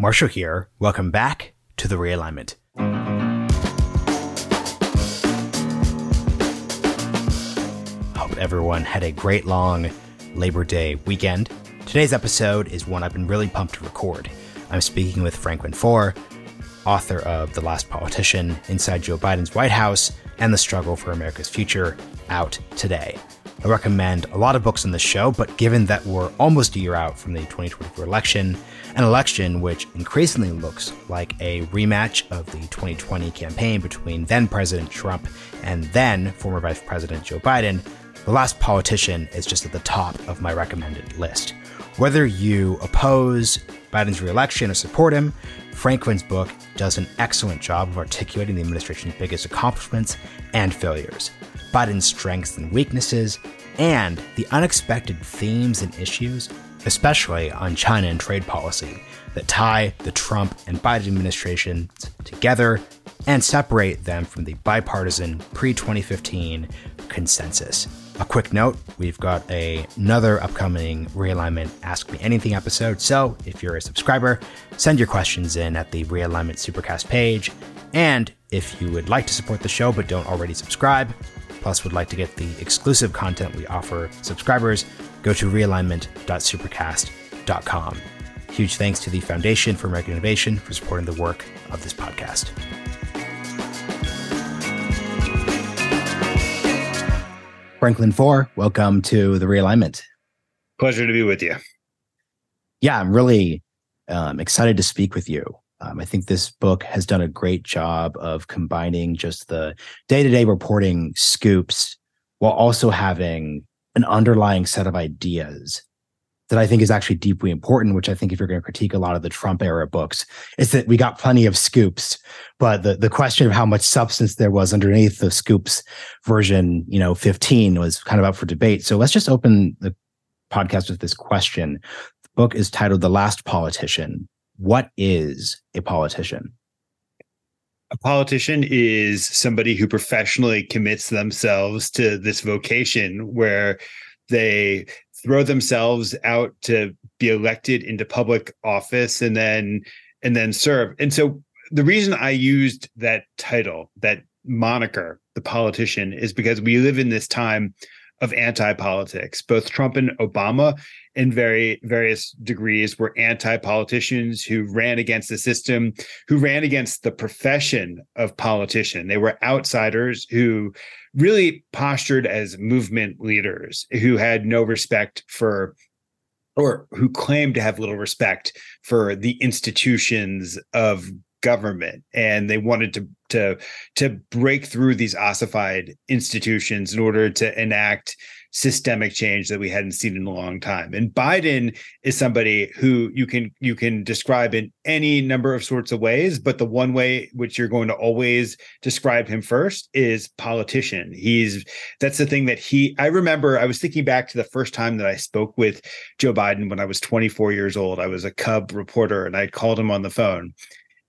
Marshall here. Welcome back to the realignment. Hope everyone had a great long Labor Day weekend. Today's episode is one I've been really pumped to record. I'm speaking with Franklin Foer, author of The Last Politician, Inside Joe Biden's White House, and The Struggle for America's Future, out today. I recommend a lot of books on this show, but given that we're almost a year out from the 2024 election, an election which increasingly looks like a rematch of the 2020 campaign between then President Trump and then former Vice President Joe Biden, The Last Politician is just at the top of my recommended list. Whether you oppose Biden's reelection or support him, Franklin's book does an excellent job of articulating the administration's biggest accomplishments and failures. Biden's strengths and weaknesses, and the unexpected themes and issues, especially on China and trade policy, that tie the Trump and Biden administrations together and separate them from the bipartisan pre 2015 consensus. A quick note we've got a, another upcoming realignment Ask Me Anything episode. So if you're a subscriber, send your questions in at the Realignment Supercast page. And if you would like to support the show but don't already subscribe, plus would like to get the exclusive content we offer subscribers, go to realignment.supercast.com. Huge thanks to the Foundation for American Innovation for supporting the work of this podcast. Franklin Foer, welcome to the realignment. Pleasure to be with you. Yeah, I'm really um, excited to speak with you. Um, I think this book has done a great job of combining just the day to day reporting scoops while also having an underlying set of ideas that I think is actually deeply important, which I think if you're going to critique a lot of the Trump era books, is that we got plenty of scoops, but the, the question of how much substance there was underneath the scoops version, you know, 15 was kind of up for debate. So let's just open the podcast with this question. The book is titled The Last Politician what is a politician? A politician is somebody who professionally commits themselves to this vocation where they throw themselves out to be elected into public office and then and then serve. And so the reason I used that title, that moniker, the politician, is because we live in this time of anti-politics. Both Trump and Obama, in very various degrees, were anti-politicians who ran against the system, who ran against the profession of politician. They were outsiders who really postured as movement leaders, who had no respect for or who claimed to have little respect for the institutions of government and they wanted to to to break through these ossified institutions in order to enact systemic change that we hadn't seen in a long time. And Biden is somebody who you can you can describe in any number of sorts of ways, but the one way which you're going to always describe him first is politician. He's that's the thing that he I remember I was thinking back to the first time that I spoke with Joe Biden when I was 24 years old. I was a cub reporter and I called him on the phone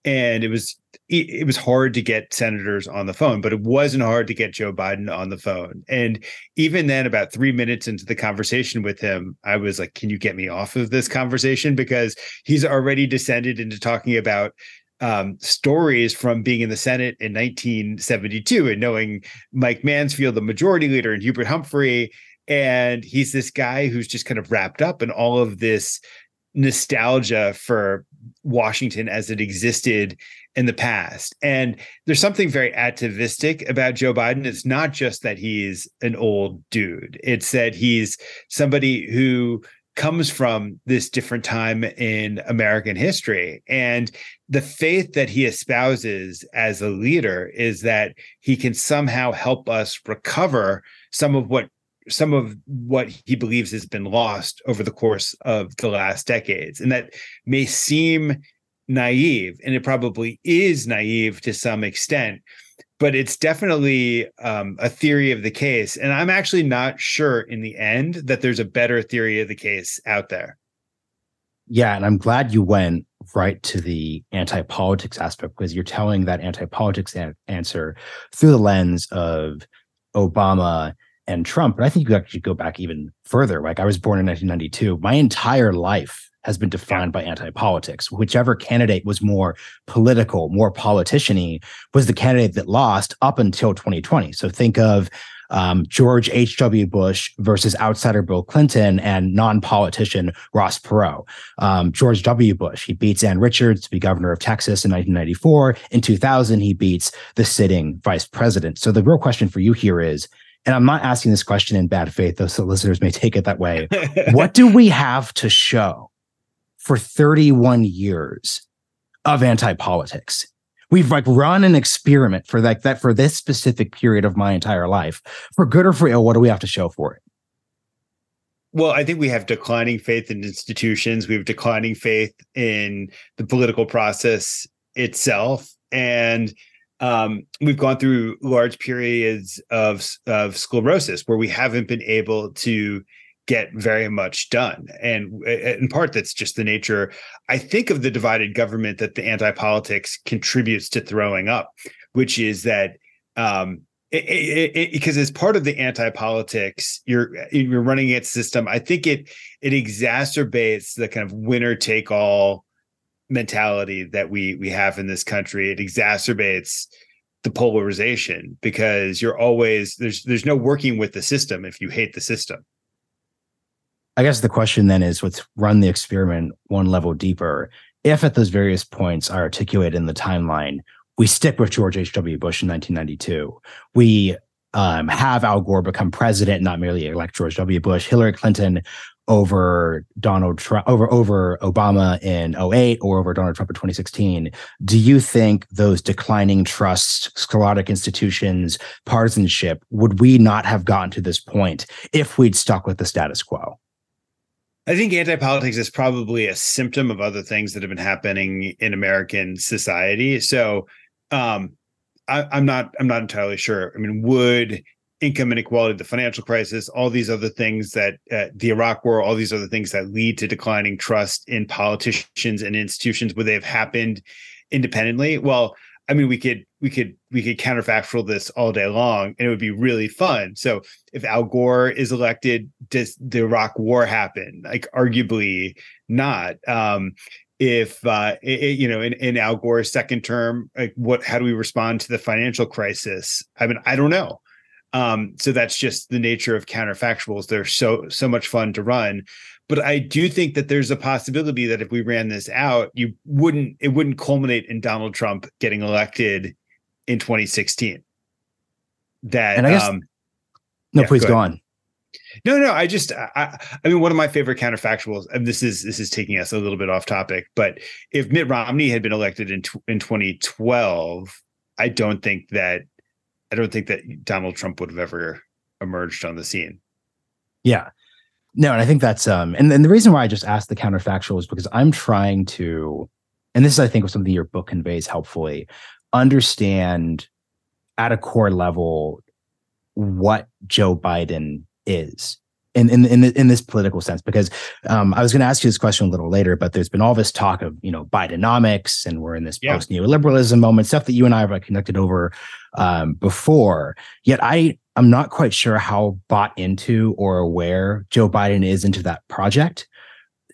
and it was it was hard to get senators on the phone, but it wasn't hard to get Joe Biden on the phone. And even then, about three minutes into the conversation with him, I was like, "Can you get me off of this conversation?" Because he's already descended into talking about um, stories from being in the Senate in 1972 and knowing Mike Mansfield, the majority leader, and Hubert Humphrey. And he's this guy who's just kind of wrapped up in all of this nostalgia for Washington as it existed in the past. And there's something very atavistic about Joe Biden. It's not just that he's an old dude, it's that he's somebody who comes from this different time in American history. And the faith that he espouses as a leader is that he can somehow help us recover some of what some of what he believes has been lost over the course of the last decades. And that may seem naive, and it probably is naive to some extent, but it's definitely um, a theory of the case. And I'm actually not sure in the end that there's a better theory of the case out there. Yeah, and I'm glad you went right to the anti-politics aspect because you're telling that anti-politics an- answer through the lens of Obama and Trump, but I think you actually go back even further. Like I was born in 1992. My entire life has been defined by anti-politics. Whichever candidate was more political, more politiciany, was the candidate that lost up until 2020. So think of um, George H.W. Bush versus outsider Bill Clinton and non-politician Ross Perot. Um, George W. Bush, he beats Ann Richards to be governor of Texas in 1994. In 2000, he beats the sitting vice president. So the real question for you here is, and I'm not asking this question in bad faith, though so listeners may take it that way. what do we have to show for 31 years of anti-politics? We've like run an experiment for like that for this specific period of my entire life. For good or for ill, what do we have to show for it? Well, I think we have declining faith in institutions. We have declining faith in the political process itself. And um, we've gone through large periods of of sclerosis where we haven't been able to get very much done. And in part that's just the nature i think of the divided government that the anti-politics contributes to throwing up which is that um, because as part of the anti-politics you're you're running its system i think it it exacerbates the kind of winner take all mentality that we we have in this country. It exacerbates the polarization because you're always there's there's no working with the system if you hate the system. I guess the question then is let's run the experiment one level deeper. If at those various points are articulated in the timeline, we stick with George H.W. Bush in 1992. We um, have Al Gore become president, not merely elect George W. Bush. Hillary Clinton over Donald Trump over over Obama in 08 or over Donald Trump in 2016 do you think those declining trusts sclerotic institutions partisanship would we not have gotten to this point if we'd stuck with the status quo I think anti-politics is probably a symptom of other things that have been happening in American society. So um, I, I'm not I'm not entirely sure. I mean, would income inequality, the financial crisis, all these other things that uh, the Iraq War, all these other things that lead to declining trust in politicians and institutions, would they have happened independently? Well, I mean, we could we could we could counterfactual this all day long, and it would be really fun. So, if Al Gore is elected, does the Iraq War happen? Like, arguably not. Um, if uh, it, you know, in, in Al Gore's second term, like, what? How do we respond to the financial crisis? I mean, I don't know. Um, so that's just the nature of counterfactuals. They're so so much fun to run. But I do think that there's a possibility that if we ran this out, you wouldn't it wouldn't culminate in Donald Trump getting elected in 2016. That and I guess, um, no, yeah, please go, go on. No, no, I just I, I mean one of my favorite counterfactuals and this is this is taking us a little bit off topic, but if Mitt Romney had been elected in in 2012, I don't think that I don't think that Donald Trump would have ever emerged on the scene. Yeah. No, and I think that's um and, and the reason why I just asked the counterfactual is because I'm trying to, and this is I think what something your book conveys helpfully, understand at a core level what Joe Biden is in in in, in this political sense because um, I was going to ask you this question a little later, but there's been all this talk of you know Bidenomics, and we're in this yeah. post neoliberalism moment, stuff that you and I have connected over um, before. Yet I I'm not quite sure how bought into or aware Joe Biden is into that project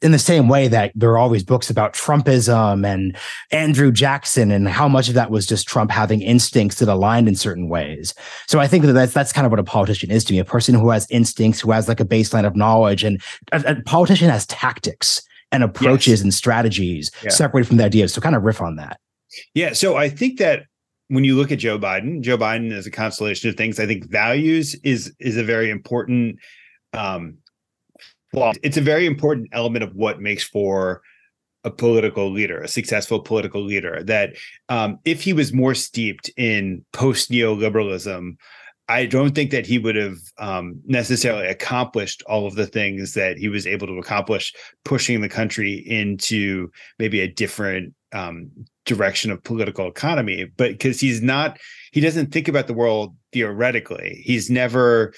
in the same way that there are always books about Trumpism and Andrew Jackson and how much of that was just Trump having instincts that aligned in certain ways. So I think that that's that's kind of what a politician is to me, a person who has instincts, who has like a baseline of knowledge, and a, a politician has tactics and approaches yes. and strategies yeah. separated from the ideas. So kind of riff on that. Yeah. So I think that when you look at Joe Biden, Joe Biden is a constellation of things. I think values is is a very important um, it's a very important element of what makes for a political leader, a successful political leader. That um, if he was more steeped in post neoliberalism, I don't think that he would have um, necessarily accomplished all of the things that he was able to accomplish, pushing the country into maybe a different um, direction of political economy. But because he's not, he doesn't think about the world theoretically. He's never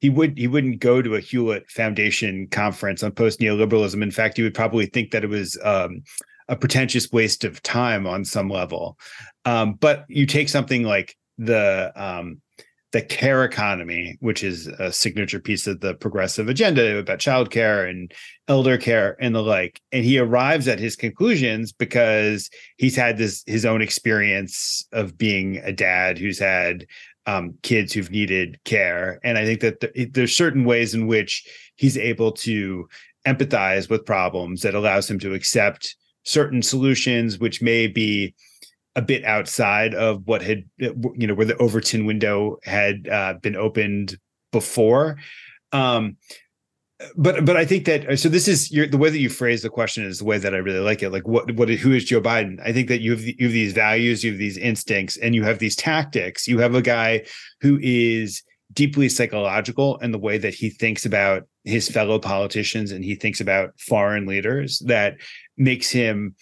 he would he wouldn't go to a Hewlett Foundation conference on post neoliberalism. In fact, he would probably think that it was um, a pretentious waste of time on some level. Um, but you take something like the um, the care economy, which is a signature piece of the progressive agenda about childcare and elder care and the like. And he arrives at his conclusions because he's had this his own experience of being a dad who's had um, kids who've needed care. And I think that th- there's certain ways in which he's able to empathize with problems that allows him to accept certain solutions, which may be a bit outside of what had you know where the Overton window had uh, been opened before. Um, but but I think that so this is your, the way that you phrase the question is the way that I really like it. Like what what who is Joe Biden? I think that you have you have these values, you have these instincts, and you have these tactics. You have a guy who is deeply psychological in the way that he thinks about his fellow politicians and he thinks about foreign leaders that makes him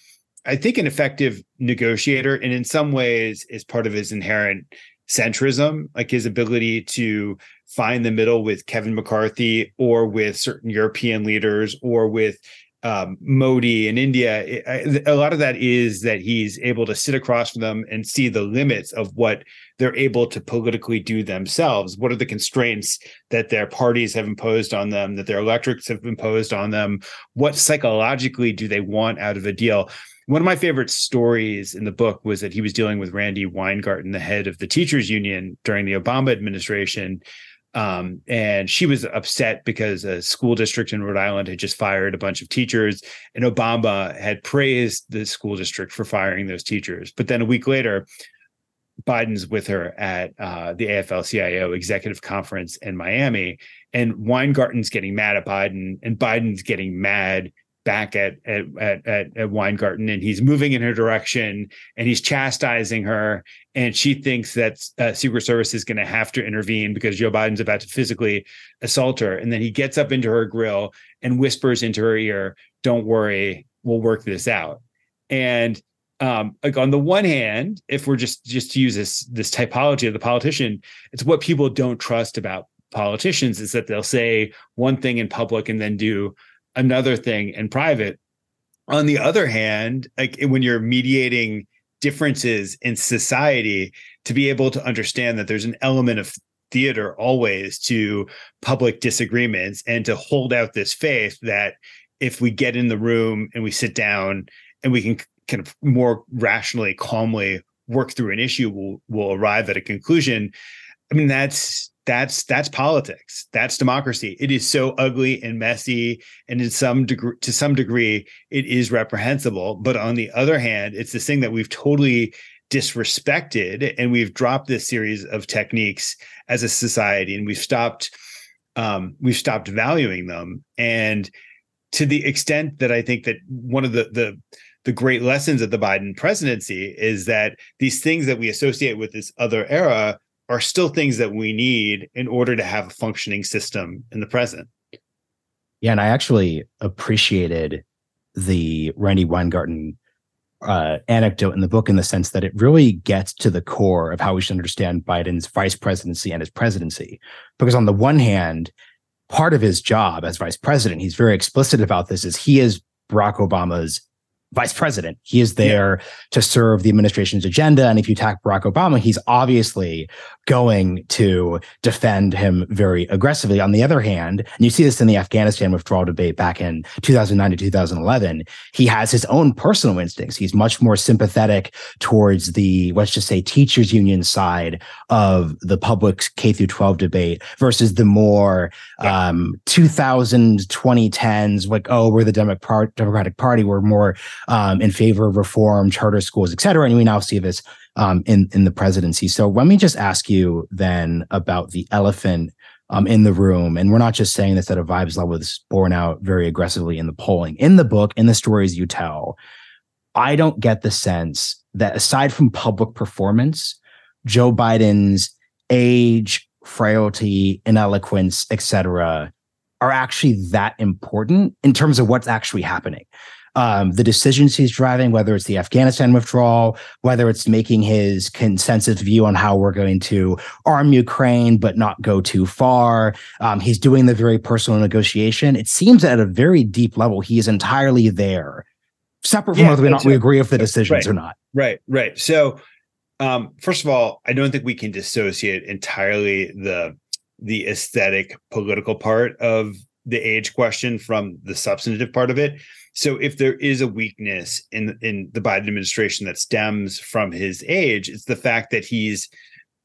I think an effective negotiator, and in some ways is part of his inherent centrism, like his ability to find the middle with Kevin McCarthy or with certain European leaders or with um, Modi in India. A lot of that is that he's able to sit across from them and see the limits of what they're able to politically do themselves. What are the constraints that their parties have imposed on them, that their electorates have imposed on them? What psychologically do they want out of a deal? One of my favorite stories in the book was that he was dealing with Randi Weingarten, the head of the teachers union during the Obama administration. Um, and she was upset because a school district in Rhode Island had just fired a bunch of teachers, and Obama had praised the school district for firing those teachers. But then a week later, Biden's with her at uh, the AFL CIO executive conference in Miami, and Weingarten's getting mad at Biden, and Biden's getting mad back at at at, at Weingarten and he's moving in her direction and he's chastising her and she thinks that uh, Secret Service is going to have to intervene because Joe Biden's about to physically assault her and then he gets up into her grill and whispers into her ear, "Don't worry, we'll work this out." And um, like on the one hand, if we're just just to use this this typology of the politician, it's what people don't trust about politicians is that they'll say one thing in public and then do another thing in private. On the other hand, like when you're mediating differences in society, to be able to understand that there's an element of theater always to public disagreements and to hold out this faith that if we get in the room and we sit down and we can kind of more rationally, calmly work through an issue, we'll, we'll arrive at a conclusion. I mean, that's that's that's politics. That's democracy. It is so ugly and messy and in some degree to some degree it is reprehensible. But on the other hand it's this thing that we've totally disrespected and we've dropped this series of techniques as a society and we've stopped um, we've stopped valuing them. And to the extent that i think that one of the the the great lessons of the biden presidency is that these things that we associate with this other era are still things that we need in order to have a functioning system in the present. Yeah, and I actually appreciated the Randi Weingarten uh, anecdote in the book in the sense that it really gets to the core of how we should understand Biden's vice presidency and his presidency. Because on the one hand, part of his job as vice president, he's very explicit about this, is he is Barack Obama's vice president. He is there yeah. to serve the administration's agenda. And if you attack Barack Obama, he's obviously going to defend him very aggressively. On the other hand, and you see this in the Afghanistan withdrawal debate back in 2009 to 2011, he has his own personal instincts. He's much more sympathetic towards the, let's just say, teachers union side of the public K through 12 debate versus the more yeah. um, 2000, 2010s, like, oh, we're the Democratic Party. We're more um, in favor of reform, charter schools, et cetera. And we now see this um, in in the presidency. So let me just ask you then about the elephant um, in the room. And we're not just saying this at a vibes level. This is borne out very aggressively in the polling, in the book, in the stories you tell. I don't get the sense that aside from public performance, Joe Biden's age, frailty, ineloquence, etc., are actually that important in terms of what's actually happening um, the decisions he's driving, whether it's the Afghanistan withdrawal, whether it's making his consensus view on how we're going to arm Ukraine but not go too far. Um, he's doing the very personal negotiation. It seems at a very deep level he is entirely there, separate from yeah, whether or not we agree with the decisions right, or not. Right, right. So Um, first of all, I don't think we can dissociate entirely the the aesthetic political part of the age question from the substantive part of it. So if there is a weakness in in the Biden administration that stems from his age, it's the fact that he's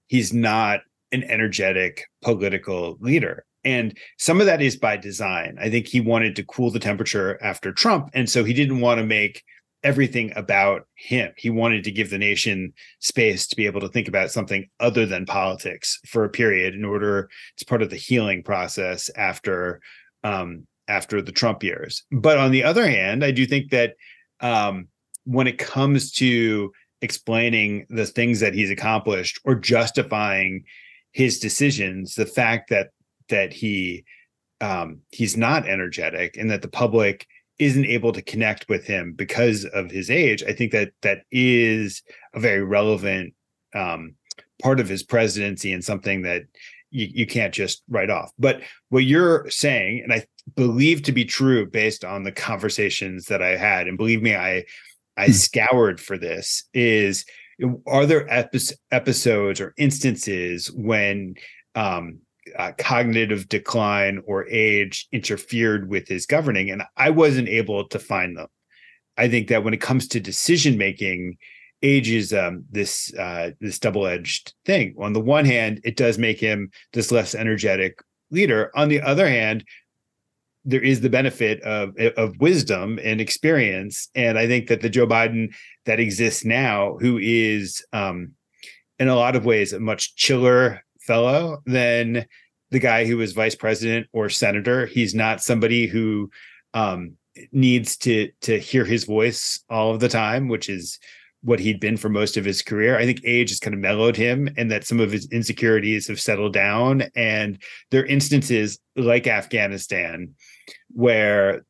he's not an energetic political leader. And some of that is by design. I think he wanted to cool the temperature after Trump. And so he didn't want to make everything about him. He wanted to give the nation space to be able to think about something other than politics for a period in order it's part of the healing process after um, after the Trump years. But on the other hand, I do think that um, when it comes to explaining the things that he's accomplished or justifying his decisions, the fact that that he um, he's not energetic and that the public isn't able to connect with him because of his age, I think that that is a very relevant um, part of his presidency and something that you, you can't just write off. But what you're saying, and I believe to be true based on the conversations that I had, and believe me, I I hmm. scoured for this, is are there epi- episodes or instances when um, uh, cognitive decline or age interfered with his governing? And i wasn't able to find them. I think that when it comes to decision making age is um, this uh, this double-edged thing. On the one hand it does make him this less energetic leader. On the other hand there is the benefit of of wisdom and experience and i think that the joe biden that exists now who is um, in a lot of ways a much chiller fellow than the guy who was vice president or senator. He's not somebody who um, needs to to hear his voice all of the time, which is what he'd been for most of his career. I think age has kind of mellowed him and that some of his insecurities have settled down. And there are instances like Afghanistan where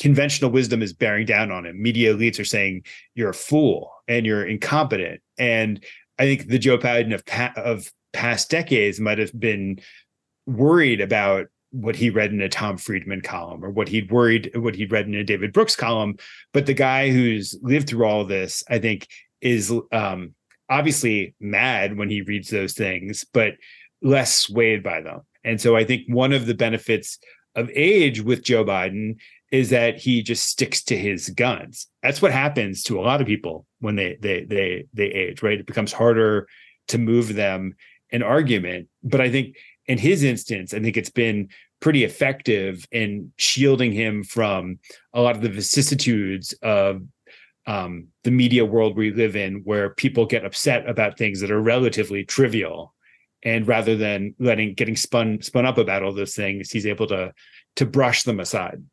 conventional wisdom is bearing down on him. Media elites are saying you're a fool and you're incompetent. And I think the Joe Biden of of past decades might have been worried about what he read in a Tom Friedman column or what he'd worried what he'd read in a David Brooks column. But the guy who's lived through all this, I think, is um, obviously mad when he reads those things, but less swayed by them. And so I think one of the benefits of age with Joe Biden is that he just sticks to his guns. That's what happens to a lot of people when they they they they age, right? It becomes harder to move them an argument. But I think in his instance, I think it's been pretty effective in shielding him from a lot of the vicissitudes of um, the media world we live in, where people get upset about things that are relatively trivial. And rather than letting getting spun spun up about all those things, he's able to to brush them aside.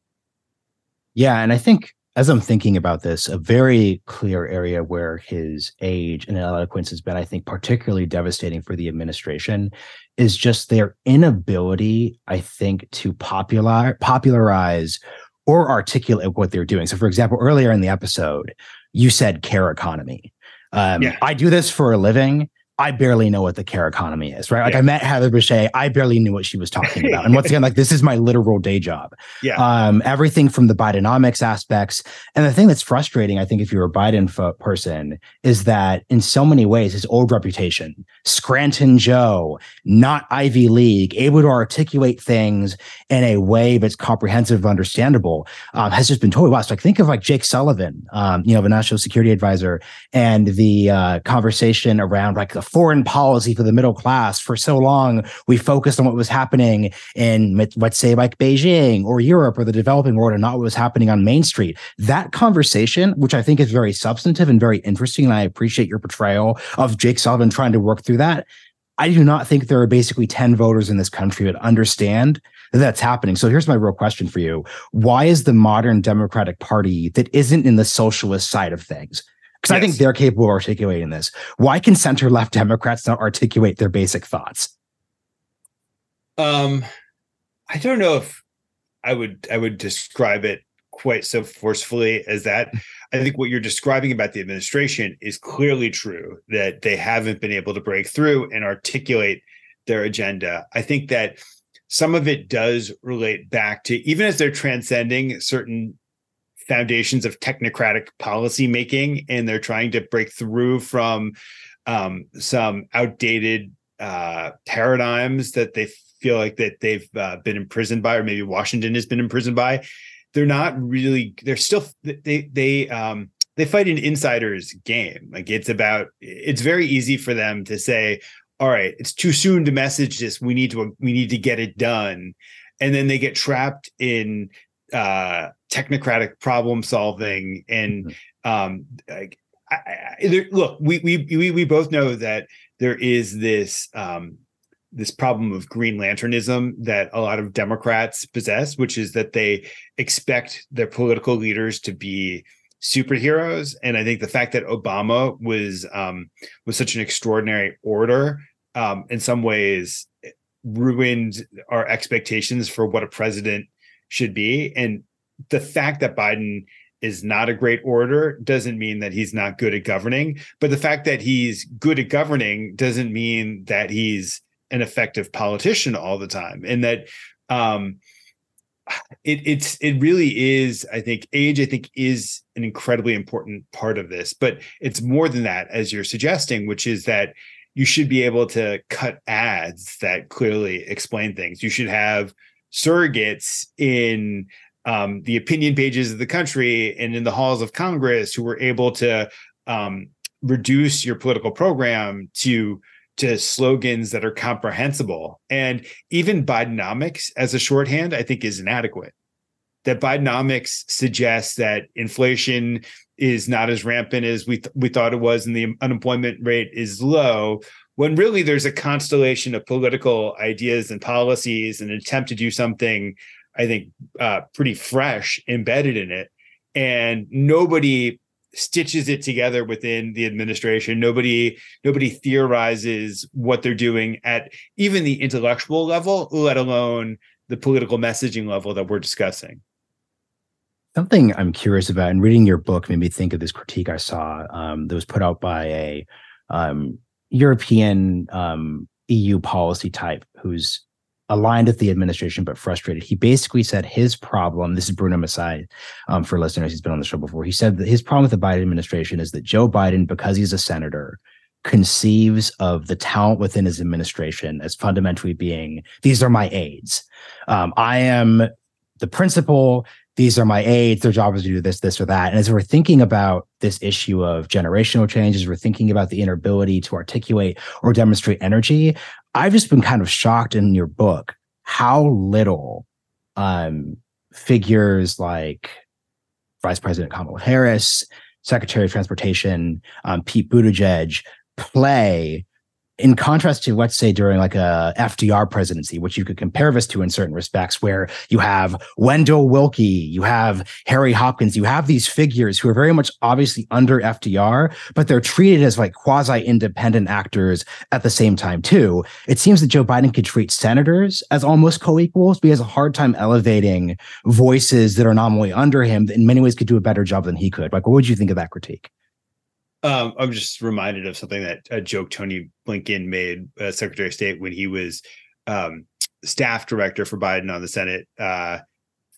Yeah, and I think as I'm thinking about this, a very clear area where his age and eloquence has been, I think, particularly devastating for the administration is just their inability, I think, to popular popularize or articulate what they're doing. So, for example, earlier in the episode, you said care economy. Um, yeah. I do this for a living. I barely know what the care economy is, right? Like yeah. I met Heather Boushey, I barely knew what she was talking about. and once again, like this is my literal day job. Yeah. Um, everything from the Bidenomics aspects. And the thing that's frustrating, I think, if you're a Biden fo- person, is that in so many ways, his old reputation, Scranton Joe, not Ivy League, able to articulate things in a way that's comprehensive, understandable, um, has just been totally lost. Like think of like Jake Sullivan, um, you know, the national security advisor, and the uh, conversation around like the foreign policy for the middle class. For so long, we focused on what was happening in, let's say, like Beijing or Europe or the developing world and not what was happening on Main Street. That conversation, which I think is very substantive and very interesting, and I appreciate your portrayal of Jake Sullivan trying to work through that. I do not think there are basically 10 voters in this country that understand that that's happening. So here's my real question for you. Why is the modern Democratic Party that isn't in the socialist side of things because yes. I think they're capable of articulating this. Why can center left Democrats not articulate their basic thoughts? Um, I don't know if I would I would describe it quite so forcefully as that. I think what you're describing about the administration is clearly true that they haven't been able to break through and articulate their agenda. I think that some of it does relate back to even as they're transcending certain foundations of technocratic policy making, and they're trying to break through from um, some outdated uh, paradigms that they feel like that they've uh, been imprisoned by, or maybe Washington has been imprisoned by. They're not really. They're still. They they um, they fight an insider's game. Like it's about. It's very easy for them to say, "All right, it's too soon to message this. We need to. We need to get it done," and then they get trapped in uh technocratic problem solving and mm-hmm. um I, I, there, look we, we we we both know that there is this um this problem of green lanternism that a lot of Democrats possess, which is that they expect their political leaders to be superheroes. And I think the fact that Obama was um, was such an extraordinary orator, um, in some ways, ruined our expectations for what a president should be. And the fact that Biden is not a great orator doesn't mean that he's not good at governing. But the fact that he's good at governing doesn't mean that he's an effective politician all the time and that um it it's it really is i think age i think is an incredibly important part of this but it's more than that as you're suggesting which is that you should be able to cut ads that clearly explain things you should have surrogates in um, the opinion pages of the country and in the halls of congress who were able to um, reduce your political program to to slogans that are comprehensible. And even Bidenomics as a shorthand, I think is inadequate. That Bidenomics suggests that inflation is not as rampant as we th- we thought it was, and the unemployment rate is low. When really there's a constellation of political ideas and policies, and an attempt to do something, I think, uh, pretty fresh embedded in it, and nobody stitches it together within the administration. Nobody nobody theorizes what they're doing at even the intellectual level let alone the political messaging level that we're discussing. Something i'm curious about and reading your book made me think of this critique i saw um, that was put out by a um, european um, eu policy type who's aligned with the administration but frustrated. He basically said his problem. This is Bruno Maçães, um, for listeners. He's been on the show before. He said that his problem with the Biden administration is that Joe Biden, because he's a senator, conceives of the talent within his administration as fundamentally being these are my aides. Um, I am the principal. These are my aides. Their job is to do this, this, or that. And as we're thinking about this issue of generational changes, we're thinking about the inability to articulate or demonstrate energy. I've just been kind of shocked in your book how little um, figures like Vice President Kamala Harris, Secretary of Transportation um, Pete Buttigieg play in contrast to let's say during like a FDR presidency, which you could compare this to in certain respects, where you have Wendell Willkie, you have Harry Hopkins, you have these figures who are very much obviously under FDR, but they're treated as like quasi independent actors at the same time too. It seems that Joe Biden could treat senators as almost co-equals, but he has a hard time elevating voices that are nominally under him that in many ways could do a better job than he could. Like, what would you think of that critique? Um, I'm just reminded of something that a joke Tony Blinken made, uh, Secretary of State, when he was um, staff director for Biden on the Senate uh,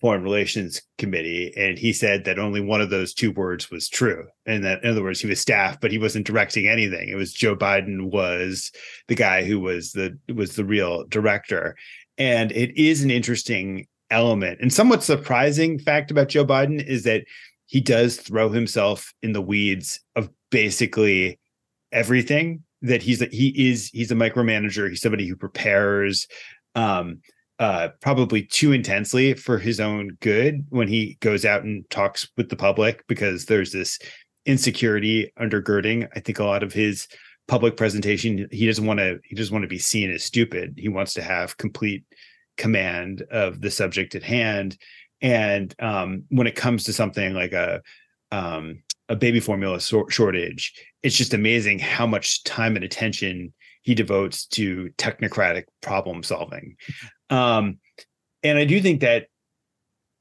Foreign Relations Committee, and he said that only one of those two words was true, and that in other words, he was staff, but he wasn't directing anything. It was Joe Biden was the guy who was the was the real director, and it is an interesting element. And somewhat surprising fact about Joe Biden is that he does throw himself in the weeds of basically everything that he's he is he's a micromanager. He's somebody who prepares um uh probably too intensely for his own good when he goes out and talks with the public because there's this insecurity undergirding i think a lot of his public presentation. He doesn't want to he doesn't want to be seen as stupid. He wants to have complete command of the subject at hand. And um when it comes to something like a um a baby formula so- shortage. It's just amazing how much time and attention he devotes to technocratic problem solving. Um, and I do think that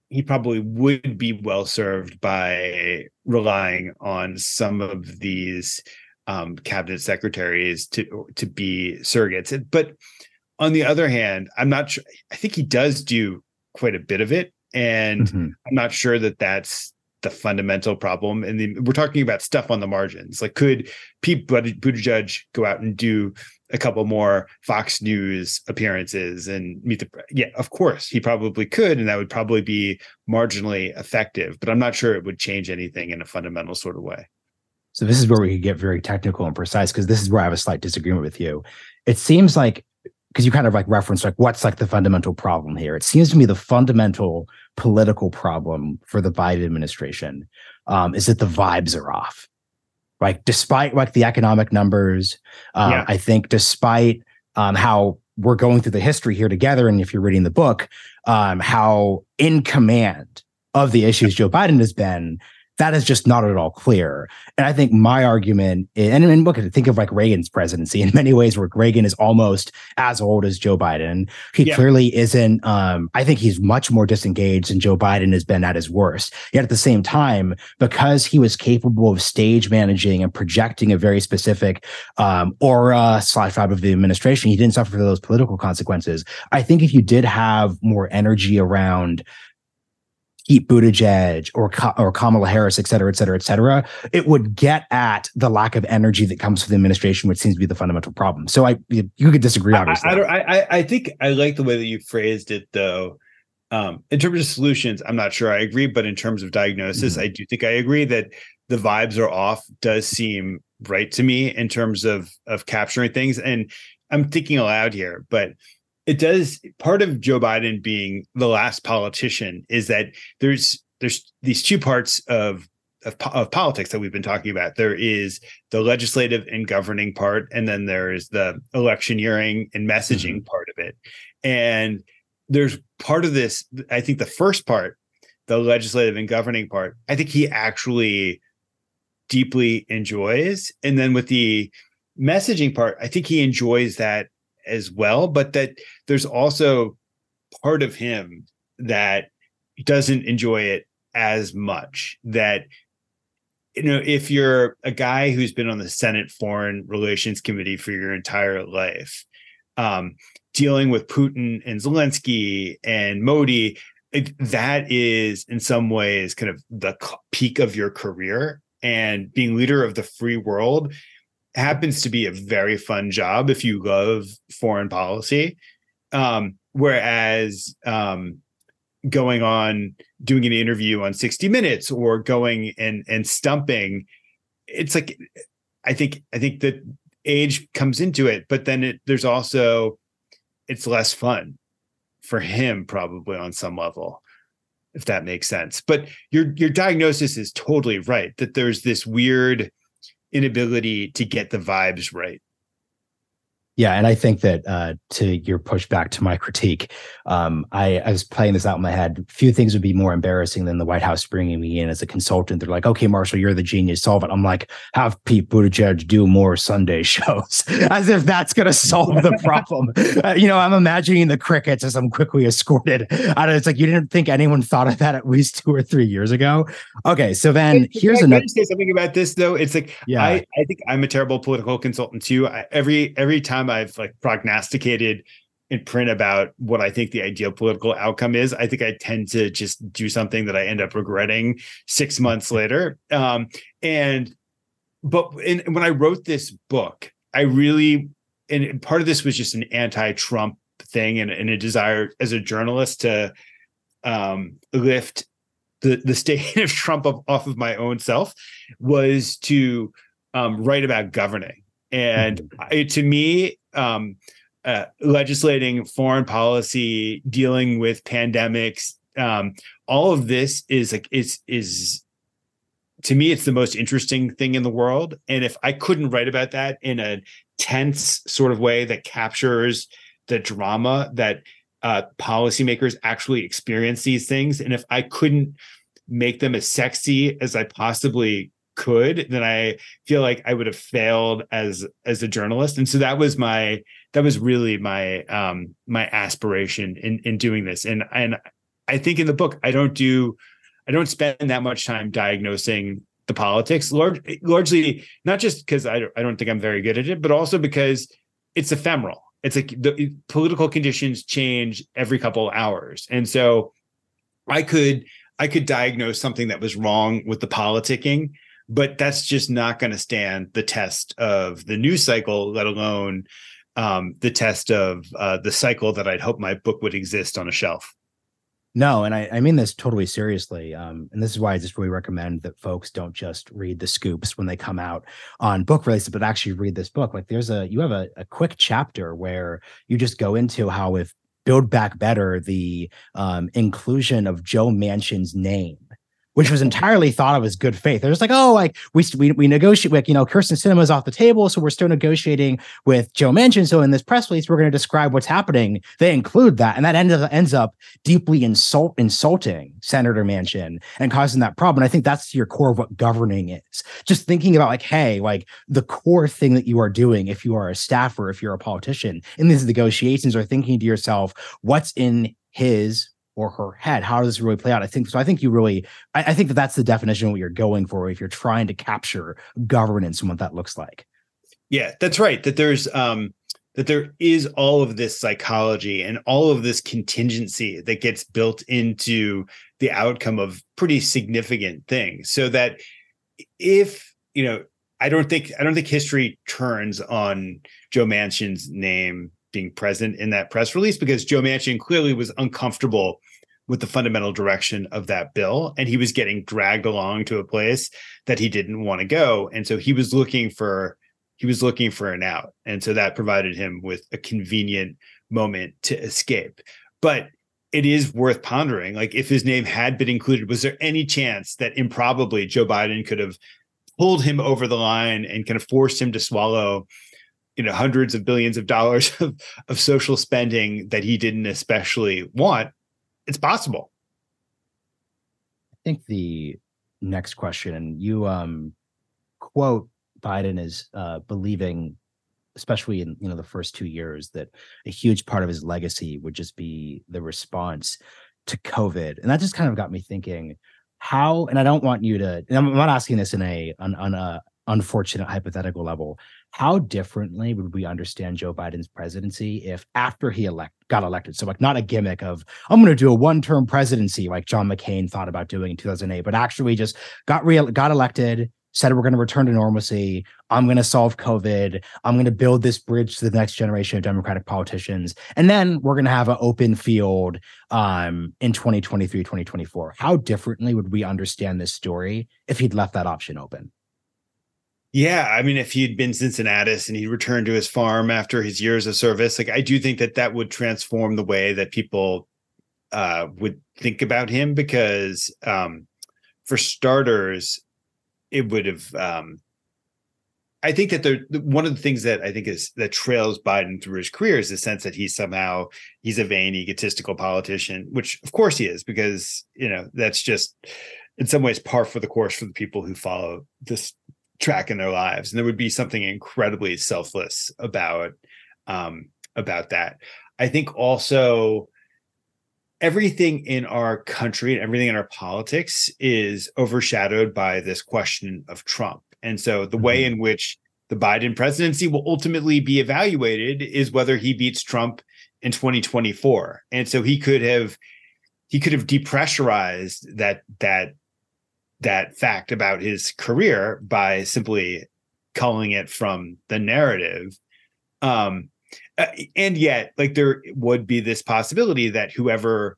he probably would be well served by relying on some of these um, cabinet secretaries to to be surrogates. But on the other hand, I'm not sure. I think he does do quite a bit of it, and mm-hmm. I'm not sure that that's the fundamental problem. And the, we're talking about stuff on the margins. Like, could Pete Buttigieg go out and do a couple more Fox News appearances and meet the? Yeah, of course, he probably could, and that would probably be marginally effective. But I'm not sure it would change anything in a fundamental sort of way. So this is where we could get very technical and precise because this is where I have a slight disagreement with you. It seems like because you kind of like reference like what's like the fundamental problem here. It seems to me the fundamental political problem for the Biden administration um, is that the vibes are off. Like despite like the economic numbers, um, yeah. I think despite um, how we're going through the history here together, and if you're reading the book, um, how in command of the issues Joe Biden has been, that is just not at all clear. And I think my argument, and, and look at it, think of like Reagan's presidency in many ways, where Reagan is almost as old as Joe Biden. He yeah. clearly isn't. Um, I think he's much more disengaged than Joe Biden has been at his worst. Yet at the same time, because he was capable of stage managing and projecting a very specific um, aura slash vibe of the administration, he didn't suffer for those political consequences. I think if you did have more energy around Pete Buttigieg or or Kamala Harris, et cetera, et cetera, et cetera, it would get at the lack of energy that comes from the administration, which seems to be the fundamental problem. So I you, could disagree, obviously. I, I, I, I think I like the way that you phrased it, though. Um, in terms of solutions, I'm not sure I agree, but in terms of diagnosis, mm-hmm. I do think I agree that the vibes are off. Does seem right to me in terms of of capturing things, and I'm thinking aloud here, but it does part of Joe Biden being the last politician is that there's there's these two parts of of, of, politics that we've been talking about. There is the legislative and governing part, and then there is the electioneering and messaging mm-hmm. part of it. And there's part of this, I think the first part, the legislative and governing part, I think he actually deeply enjoys. And then with the messaging part, I think he enjoys that as well, but that there's also part of him that doesn't enjoy it as much. That, you know, if you're a guy who's been on the Senate Foreign Relations Committee for your entire life, um, dealing with Putin and Zelensky and Modi, it, that is in some ways kind of the peak of your career. And being leader of the free world happens to be a very fun job if you love foreign policy. Um, whereas um, going on doing an interview on 60 Minutes or going and and stumping, it's like I think I think that age comes into it, but then it, there's also it's less fun for him probably on some level if that makes sense but your your diagnosis is totally right that there's this weird inability to get the vibes right. Yeah, and I think that uh, to your pushback to my critique, um, I, I, was playing this out in my head. Few things would be more embarrassing than the White House bringing me in as a consultant. They're like, "Okay, Marshall, you're the genius. Solve it." I'm like, "Have Pete Buttigieg do more Sunday shows," as if that's going to solve the problem. uh, you know, I'm imagining the crickets as I'm quickly escorted. And it's like you didn't think anyone thought of that at least two or three years ago. Okay, so then here's another. Say something about this though. It's like, yeah, I, I think I'm a terrible political consultant too. I, every every time I've like prognosticated in print about what I think the ideal political outcome is, I think I tend to just do something that I end up regretting six months later. Um, and but in, when I wrote this book, I really and part of this was just an anti-Trump thing and, and a desire as a journalist to um, lift the the state of Trump off, off of my own self was to um, write about governing and mm-hmm. To me, um, uh, legislating foreign policy, dealing with pandemics, um, all of this is like is is to me it's the most interesting thing in the world. And if I couldn't write about that in a tense sort of way that captures the drama that uh, policymakers actually experience these things, and if I couldn't make them as sexy as I possibly could, then I feel like I would have failed as as a journalist. And so that was my that was really my um my aspiration in in doing this. And and I think in the book I don't do I don't spend that much time diagnosing the politics, large, largely not just because I I don't think I'm very good at it, but also because it's ephemeral. It's like the political conditions change every couple hours, and so I could I could diagnose something that was wrong with the politicking, but that's just not going to stand the test of the news cycle, let alone um, the test of uh, the cycle that I'd hope my book would exist on a shelf. No, and I, I mean this totally seriously. Um, and this is why I just really recommend that folks don't just read the scoops when they come out on book releases, but actually read this book. Like there's a you have a, a quick chapter where you just go into how if Build Back Better, the um, inclusion of Joe Manchin's name which was entirely thought of as good faith. They're just like, oh, like we we, we negotiate with, you know, Kyrsten Sinema's off the table, so we're still negotiating with Joe Manchin. So in this press release, we're going to describe what's happening. They include that, and that ends up, ends up deeply insult insulting Senator Manchin and causing that problem. And I think that's your core of what governing is. Just thinking about like, hey, like the core thing that you are doing, if you are a staffer, if you're a politician in these negotiations, are thinking to yourself, what's in his or her head. How does this really play out? I think so. I think you really, I, I think that that's the definition of what you're going for if you're trying to capture governance and what that looks like. Yeah, that's right. That there's um that there is all of this psychology and all of this contingency that gets built into the outcome of pretty significant things. So that if you know, I don't think I don't think history turns on Joe Manchin's name being present in that press release because Joe Manchin clearly was uncomfortable with the fundamental direction of that bill and he was getting dragged along to a place that he didn't want to go and so he was looking for he was looking for an out and so that provided him with a convenient moment to escape. But it is worth pondering like if his name had been included was there any chance that improbably Joe Biden could have pulled him over the line and kind of forced him to swallow you know hundreds of billions of dollars of, of social spending that he didn't especially want it's possible. I think the next question you um quote biden is uh believing especially in you know the first two years that a huge part of his legacy would just be the response to covid. And that just kind of got me thinking how and i don't want you to i'm not asking this in a on, on a unfortunate hypothetical level how differently would we understand Joe Biden's presidency if after he elect got elected? So like not a gimmick of I'm going to do a one-term presidency like John McCain thought about doing in 2008, but actually just got real got elected, said we're going to return to normalcy. I'm going to solve COVID. I'm going to build this bridge to the next generation of Democratic politicians. And then we're going to have an open field um, in 2023, 2024. How differently would we understand this story if he'd left that option open? Yeah, I mean, if he'd been Cincinnatus and he'd returned to his farm after his years of service, like I do think that that would transform the way that people uh, would think about him because, um, for starters, it would have. Um, I think that there one of the things that I think is that trails Biden through his career is the sense that he's somehow he's a vain, egotistical politician, which of course he is because you know that's just in some ways par for the course for the people who follow this track in their lives. And there would be something incredibly selfless about um about that. I think also everything in our country and everything in our politics is overshadowed by this question of trump. And so the mm-hmm. way in which the biden presidency will ultimately be evaluated is whether he beats trump in 2024 and so he could have he could have depressurized that that that fact about his career by simply calling it from the narrative. Um uh, and yet like there would be this possibility that whoever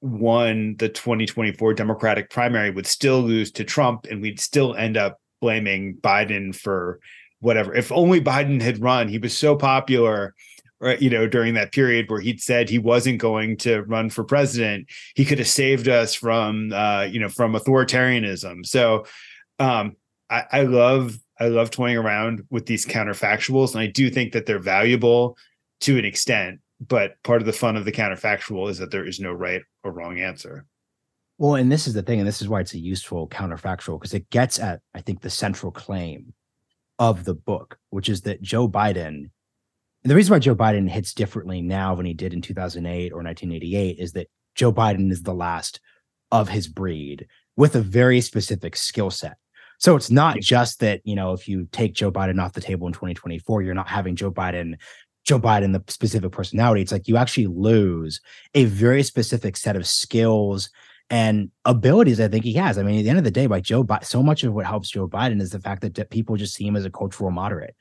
won the 2024 democratic primary would still lose to trump and we'd still end up blaming biden for whatever. If only biden had run he was so popular right you know during that period where he'd said he wasn't going to run for president he could have saved us from uh you know from authoritarianism. So um i i love i love toying around with these counterfactuals and i do think that they're valuable to an extent but part of the fun of the counterfactual is that there is no right or wrong answer. Well and this is the thing and this is why it's a useful counterfactual because it gets at i think the central claim of the book which is that joe biden and the reason why Joe Biden hits differently now than he did in 2008 or 1988 is that Joe Biden is the last of his breed with a very specific skill set. So it's not just that, you know, if you take Joe Biden off the table in 2024, you're not having Joe Biden, Joe Biden, the specific personality. It's like you actually lose a very specific set of skills and abilities I think he has. I mean, at the end of the day, by Joe, Bi- so much of what helps Joe Biden is the fact that people just see him as a cultural moderate.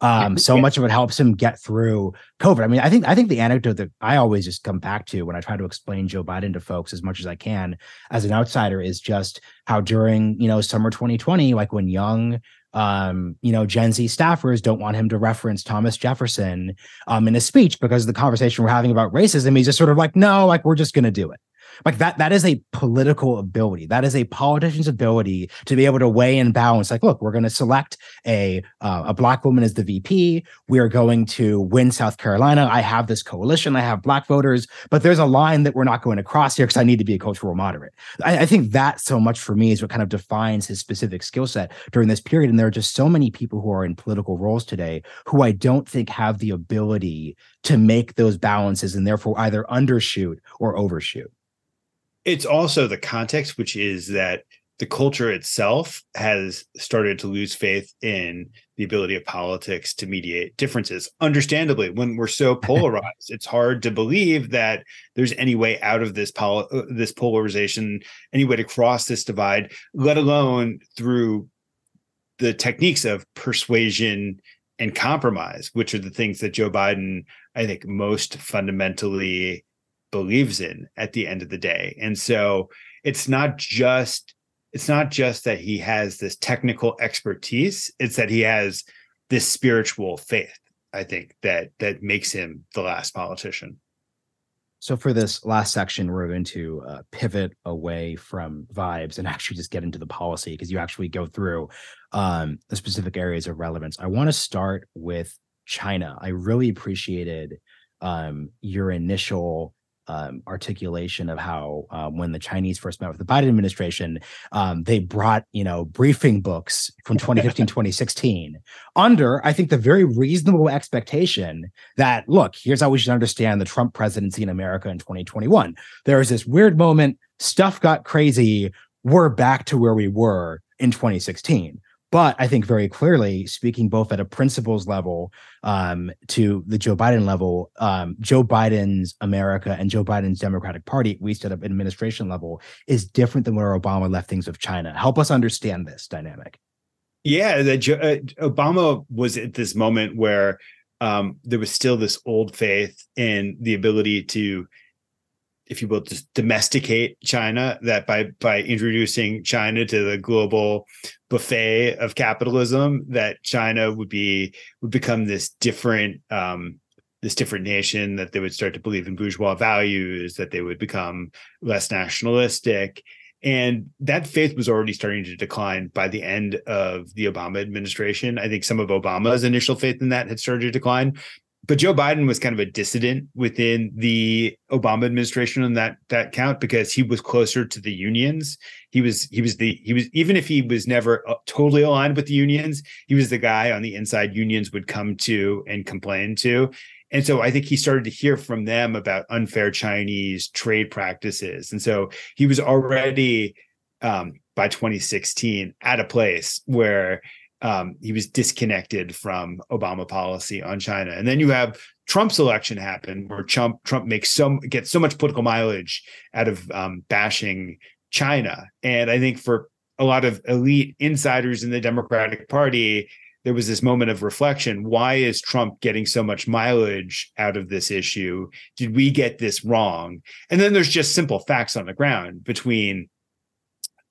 Um, so yeah. much of it helps him get through COVID. I mean, I think I think the anecdote that I always just come back to when I try to explain Joe Biden to folks as much as I can as an outsider is just how during you know summer 2020, like when young um, you know, Gen Z staffers don't want him to reference Thomas Jefferson um, in a speech because of the conversation we're having about racism, he's just sort of like, no, like we're just going to do it. Like that, that is a political ability. That is a politician's ability to be able to weigh and balance. Like, look, we're going to select a uh, a black woman as the VP. We are going to win South Carolina. I have this coalition. I have black voters, but there's a line that we're not going to cross here because I need to be a cultural moderate. I, I think that so much for me is what kind of defines his specific skill set during this period. And there are just so many people who are in political roles today who I don't think have the ability to make those balances and therefore either undershoot or overshoot it's also the context, which is that the culture itself has started to lose faith in the ability of politics to mediate differences. Understandably, when we're so polarized, it's hard to believe that there's any way out of this pol- uh, this polarization, any way to cross this divide, let alone through the techniques of persuasion and compromise, which are the things that Joe Biden, I think, most fundamentally believes in at the end of the day. And so it's not just it's not just that he has this technical expertise, it's that he has this spiritual faith, I think, that that makes him the last politician. So for this last section, we're going to uh, pivot away from vibes and actually just get into the policy because you actually go through um, the specific areas of relevance. I want to start with China. I really appreciated um, your initial um, articulation of how um, when the Chinese first met with the Biden administration, um, they brought you know briefing books from 2015 2016 under I think the very reasonable expectation that look here's how we should understand the Trump presidency in America in 2021. There is this weird moment, stuff got crazy. We're back to where we were in 2016. But I think very clearly, speaking both at a principles level um, to the Joe Biden level, um, Joe Biden's America and Joe Biden's Democratic Party, at least at an administration level, is different than where Obama left things with China. Help us understand this dynamic. Yeah, the, uh, Obama was at this moment where um, there was still this old faith in the ability to if you will, just domesticate China. That by by introducing China to the global buffet of capitalism, that China would be would become this different um, this different nation. That they would start to believe in bourgeois values. That they would become less nationalistic. And that faith was already starting to decline by the end of the Obama administration. I think some of Obama's initial faith in that had started to decline but Joe Biden was kind of a dissident within the Obama administration on that that count because he was closer to the unions. He was he was the he was even if he was never uh, totally aligned with the unions, he was the guy on the inside unions would come to and complain to. And so I think he started to hear from them about unfair Chinese trade practices. And so he was already um, by 2016 at a place where um, he was disconnected from Obama policy on China. And then you have Trump's election happen, where Trump Trump makes so gets so much political mileage out of um, bashing China. And I think for a lot of elite insiders in the Democratic Party, there was this moment of reflection. Why is Trump getting so much mileage out of this issue? Did we get this wrong? And then there's just simple facts on the ground between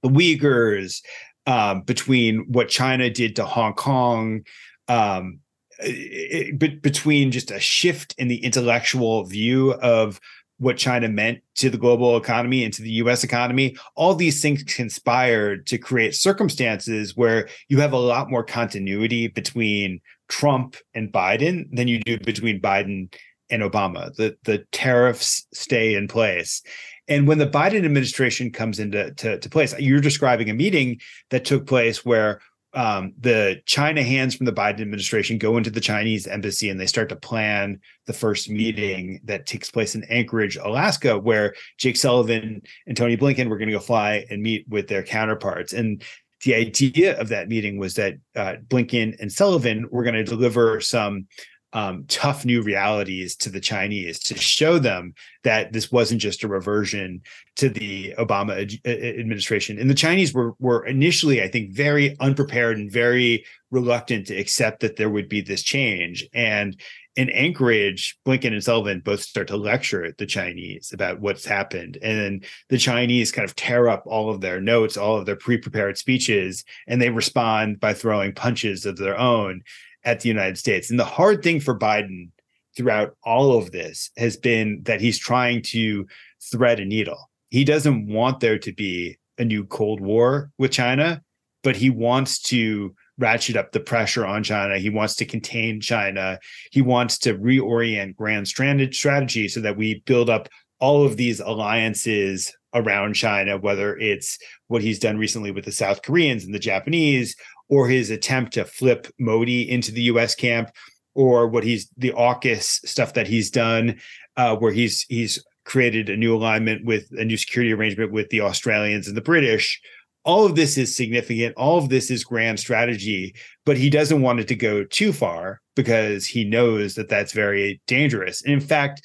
the Uyghurs, um, between what China did to Hong Kong, um, it, it, between just a shift in the intellectual view of what China meant to the global economy and to the US economy, all these things conspired to create circumstances where you have a lot more continuity between Trump and Biden than you do between Biden and Obama. The the tariffs stay in place. And when the Biden administration comes into to, to place, you're describing a meeting that took place where um, the China hands from the Biden administration go into the Chinese embassy and they start to plan the first meeting that takes place in Anchorage, Alaska, where Jake Sullivan and Tony Blinken were going to go fly and meet with their counterparts. And the idea of that meeting was that uh, Blinken and Sullivan were going to deliver some um, tough new realities to the Chinese to show them that this wasn't just a reversion to the Obama ad- administration. And the Chinese were were initially, I think, very unprepared and very reluctant to accept that there would be this change. And in Anchorage, Blinken and Sullivan both start to lecture the Chinese about what's happened. And the Chinese kind of tear up all of their notes, all of their pre prepared speeches, and they respond by throwing punches of their own at the United States. And the hard thing for Biden throughout all of this has been that he's trying to thread a needle. He doesn't want there to be a new Cold War with China, but he wants to ratchet up the pressure on China. He wants to contain China. He wants to reorient grand strategy so that we build up all of these alliances around China, whether it's what he's done recently with the South Koreans and the Japanese, or his attempt to flip Modi into the US camp, or what he's the AUKUS stuff that he's done, uh, where he's he's created a new alignment with a new security arrangement with the Australians and the British all of this is significant. All of this is grand strategy, but he doesn't want it to go too far because he knows that that's very dangerous. And in fact,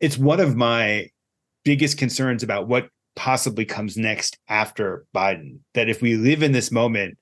it's one of my biggest concerns about what possibly comes next after Biden. That if we live in this moment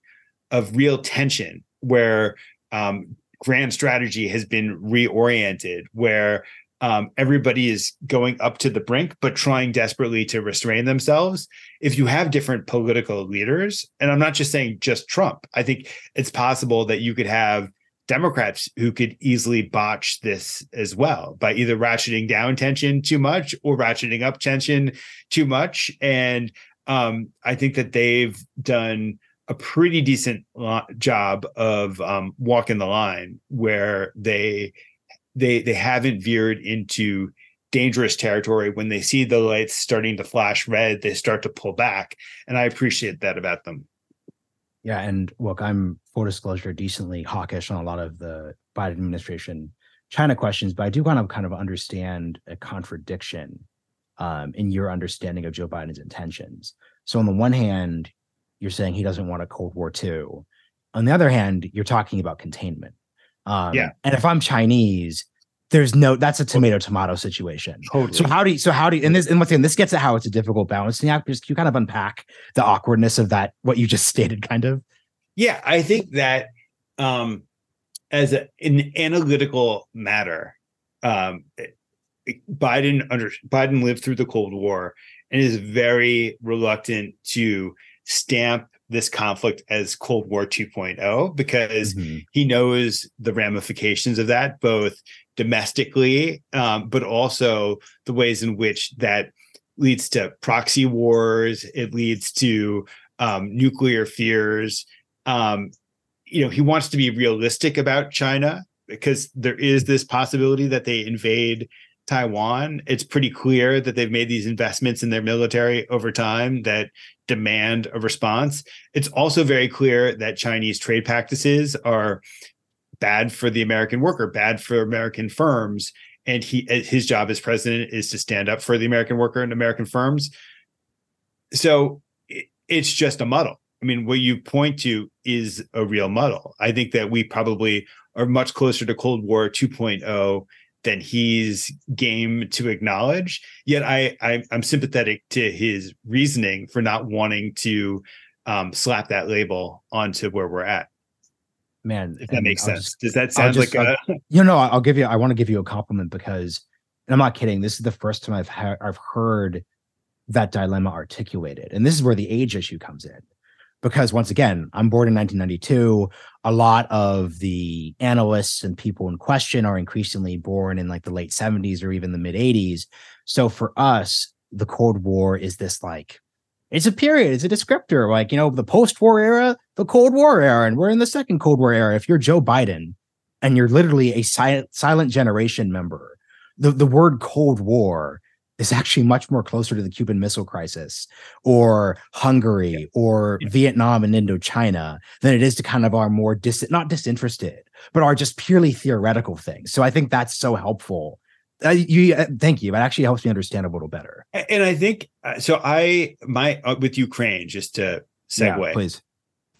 of real tension where um, grand strategy has been reoriented, where um, everybody is going up to the brink, but trying desperately to restrain themselves. If you have different political leaders, and I'm not just saying just Trump, I think it's possible that you could have Democrats who could easily botch this as well by either ratcheting down tension too much or ratcheting up tension too much. And um, I think that they've done a pretty decent job of um, walking the line where they they they haven't veered into dangerous territory. When they see the lights starting to flash red they start to pull back and i appreciate that about them. Yeah and look i'm full disclosure decently hawkish on a lot of the biden administration china questions but i do want to kind of understand a contradiction um, in your understanding of joe biden's intentions. So on the one hand you're saying he doesn't want a cold war too on the other hand you're talking about containment um, yeah. And if I'm Chinese, there's no that's a tomato tomato situation. Totally. So how do you so how do you and this and once again this gets at how it's a difficult balancing act because you kind of unpack the awkwardness of that what you just stated kind of. Yeah, I think that um as a, an analytical matter, um Biden under Biden lived through the Cold War and is very reluctant to stamp this conflict as Cold War 2.0 because mm-hmm. he knows the ramifications of that, both domestically, um, but also the ways in which that leads to proxy wars, it leads to um, nuclear fears. Um, you know, he wants to be realistic about China because there is this possibility that they invade Taiwan. It's pretty clear that they've made these investments in their military over time that demand a response. It's also very clear that Chinese trade practices are bad for the American worker, bad for American firms. And he eh, his job as president is to stand up for the American worker and American firms. So it's just a muddle. I mean, what you point to is a real muddle. I think that we probably are much closer to Cold War 2.0 than he's game to acknowledge. Yet I, I am sympathetic to his reasoning for not wanting to um, slap that label onto where we're at. Man, if that makes sense. Just, Does that sound just, like a? You know, I'll give you. I want to give you a compliment because, and I'm not kidding. This is the first time I've ha- I've heard that dilemma articulated, and this is where the age issue comes in because once again, I'm born in 1992. A lot of the analysts and people in question are increasingly born in like the late 70s or even the mid 80s. So for us, the Cold War is this like, it's a period, it's a descriptor, like, you know, the post war era, the Cold War era, and we're in the second Cold War era. If you're Joe Biden and you're literally a silent, silent generation member, the, the word Cold War is actually much more closer to the Cuban Missile Crisis or Hungary yeah. or yeah. Vietnam and Indochina than it is to kind of our more dis not disinterested, but are just purely theoretical things. So I think that's so helpful. Uh, you uh, thank you. It actually helps me understand a little better. And I think uh, so. I my uh, with Ukraine just to segue, yeah, please.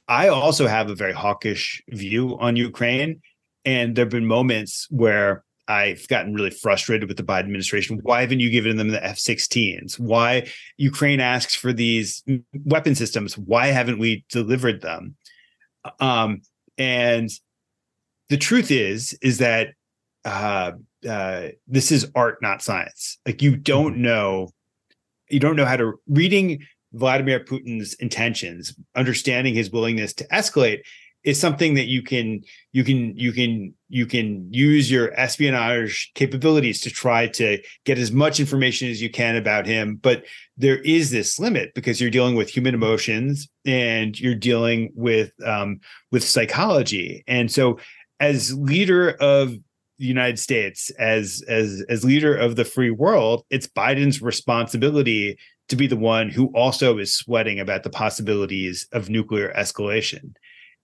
I also have a very hawkish view on Ukraine And there have been moments where I've gotten really frustrated with the Biden administration. Why haven't you given them the F 16s? Why Ukraine asks for these weapon systems? Why haven't we delivered them? Um, and the truth is, is that uh, uh, this is art, not science. Like you don't mm-hmm. know, you don't know how to reading Vladimir Putin's intentions, understanding his willingness to escalate is something that you can you can you can you can use your espionage capabilities to try to get as much information as you can about him. But there is this limit because you're dealing with human emotions and you're dealing with um, with psychology. And so as leader of the United States as as as leader of the free world it's Biden's responsibility to be the one who also is sweating about the possibilities of nuclear escalation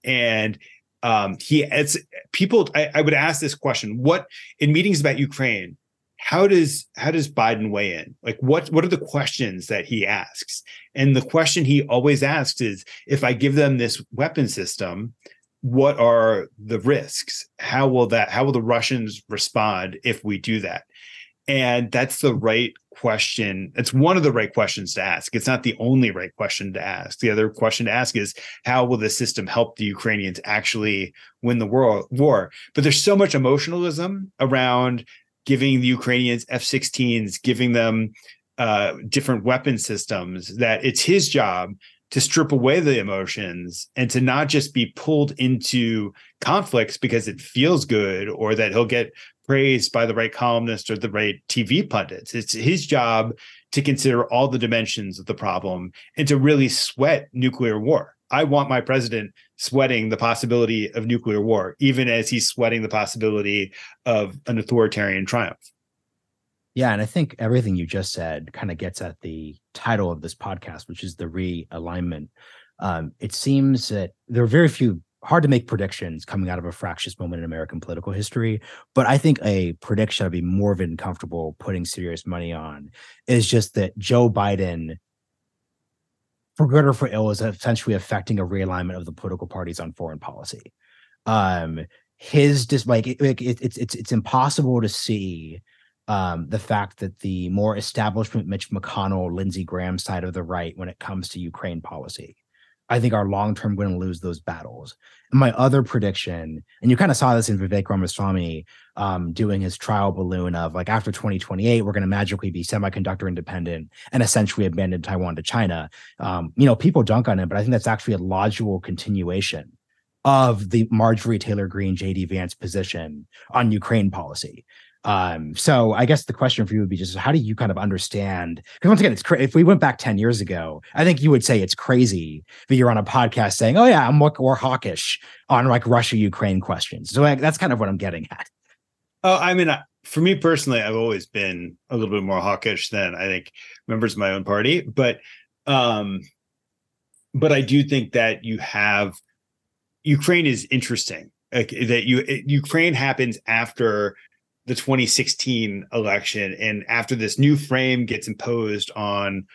and um, he it's people I, I, would ask this question what in meetings about ukraine how does how does biden weigh in? Like what what are the questions that he asks? And the question he always asks is if i give them this weapon system what are the risks? How will that how will the russians respond if we do that? And that's the right question. It's one of the right questions to ask. It's not the only right question to ask. The other question to ask is how will this system help the Ukrainians actually win the world war? But there's so much emotionalism around giving the Ukrainians F-16s, giving them uh, different weapon systems that it's his job to strip away the emotions and to not just be pulled into conflicts because it feels good or that he'll get praised by the right columnist or the right TV pundits. It's his job to consider all the dimensions of the problem and to really sweat nuclear war. I want my president sweating the possibility of nuclear war, even as he's sweating the possibility of an authoritarian triumph. Yeah, and I think everything you just said kind of gets at the title of this podcast, which is the realignment. Um, it seems that there are very few hard to make predictions coming out of a fractious moment in American political history. But I think a prediction I'd be more than comfortable putting serious money on is just that Joe Biden, for good or for ill, is essentially affecting a realignment of the political parties on foreign policy. Um, his just like it, it, it's it's it's impossible to see um, the fact that the more establishment Mitch McConnell, Lindsey Graham side of the right when it comes to Ukraine policy I think are long term going to lose those battles. And my other prediction, and you kind of saw this in Vivek Ramaswamy um, doing his trial balloon of like after 2028, we're going to magically be semiconductor independent and essentially abandon Taiwan to China. Um, you know, people dunk on him, but I think that's actually a logical continuation of the Marjorie Taylor Greene, JD Vance position on Ukraine policy. Um, so I guess the question for you would be just how do you kind of understand? Because once again, it's cra- if we went back 10 years ago, I think you would say it's crazy that you're on a podcast saying, oh, yeah, I'm more, hawkish on like Russia Ukraine questions. So like, that's kind of what I'm getting at. Oh, I mean, for me personally, I've always been a little bit more hawkish than I think members of my own party. But, um, but I do think that you have Ukraine is interesting. Like, that you Ukraine happens after the 2016 election and after this new frame gets imposed on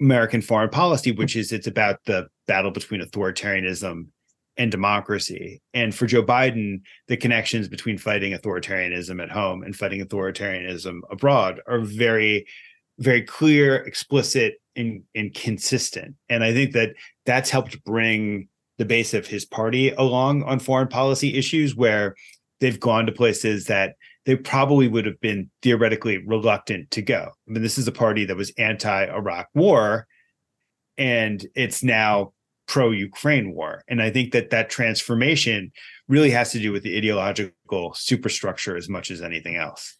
American foreign policy, which is it's about the battle between authoritarianism and democracy. And for Joe Biden, the connections between fighting authoritarianism at home and fighting authoritarianism abroad are very, very clear, explicit, and, and consistent. And I think that that's helped bring the base of his party along on foreign policy issues where they've gone to places that they probably would have been theoretically reluctant to go. I mean, this is a party that was anti Iraq war, and it's now pro Ukraine war. And I think that that transformation really has to do with the ideological superstructure as much as anything else.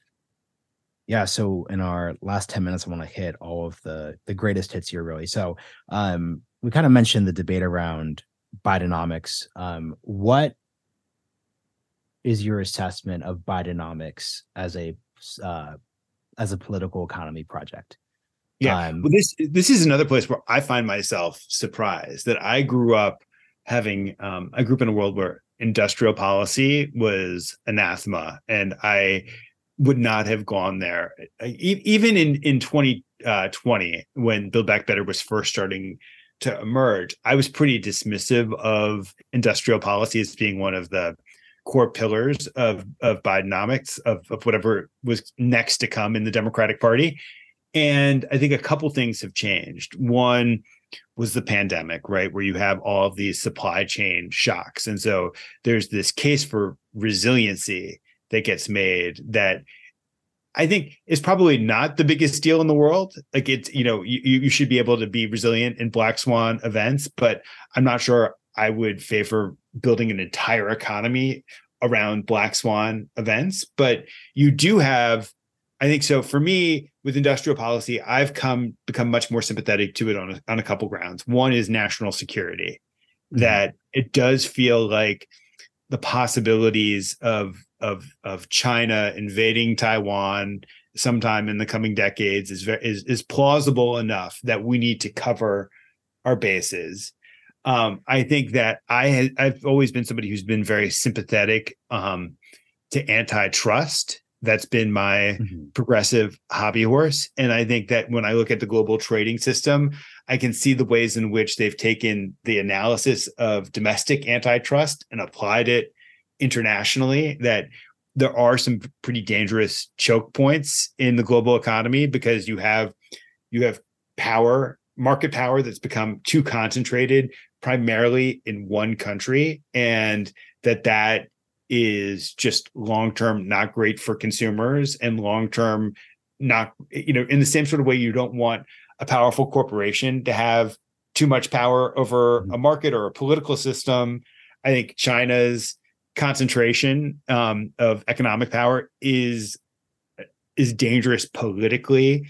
Yeah, so in our last 10 minutes I want to hit all of the the greatest hits here really. So, um we kind of mentioned the debate around Bidenomics. Um what is your assessment of Bidenomics as a uh, as a political economy project? Yeah, um, well, this this is another place where I find myself surprised that I grew up having um, I grew up in a world where industrial policy was anathema, and I would not have gone there even in in 2020 uh, when Build Back Better was first starting to emerge. I was pretty dismissive of industrial policy as being one of the core pillars of of Bidenomics of of whatever was next to come in the Democratic Party. And I think a couple things have changed. One was the pandemic, right? Where you have all of these supply chain shocks. And so there's this case for resiliency that gets made that I think is probably not the biggest deal in the world. Like it's, you know, you, you should be able to be resilient in black swan events, but I'm not sure I would favor building an entire economy around black swan events. But you do have, I think so for me with industrial policy, I've come become much more sympathetic to it on a, on a couple grounds. One is national security, mm-hmm. that it does feel like the possibilities of of of China invading Taiwan sometime in the coming decades is is is plausible enough that we need to cover our bases. Um, I think that I I've always been somebody who's been very sympathetic um, to antitrust. That's been my mm-hmm. progressive hobby horse, and I think that when I look at the global trading system, I can see the ways in which they've taken the analysis of domestic antitrust and applied it internationally that there are some pretty dangerous choke points in the global economy because you have you have power market power that's become too concentrated primarily in one country and that that is just long term not great for consumers and long term not you know in the same sort of way you don't want a powerful corporation to have too much power over mm-hmm. a market or a political system i think china's concentration um, of economic power is is dangerous politically,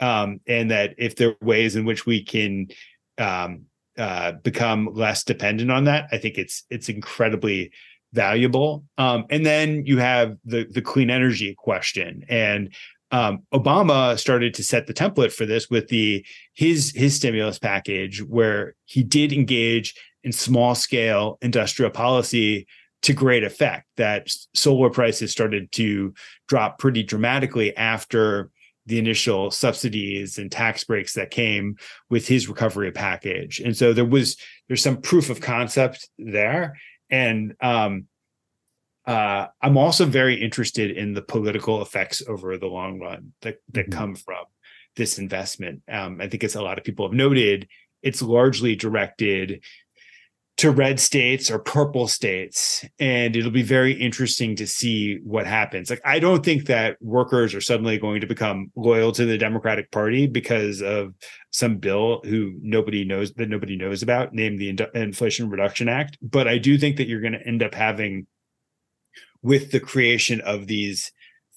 um, and that if there are ways in which we can um, uh, become less dependent on that, I think it's it's incredibly valuable. Um, and then you have the the clean energy question, and um, Obama started to set the template for this with the his his stimulus package, where he did engage in small scale industrial policy to great effect that solar prices started to drop pretty dramatically after the initial subsidies and tax breaks that came with his recovery package. And so there was there's some proof of concept there. And um, uh, i'm also very interested in the political effects over the long run that that mm-hmm. come from this investment. Um, i think as a lot of people have noted it's largely directed to red states or purple states and it'll be very interesting to see what happens. Like i don't think that workers are suddenly going to become loyal to the democratic party because of some bill who nobody knows that nobody knows about named the inflation reduction act but i do think that you're going to end up having with the creation of these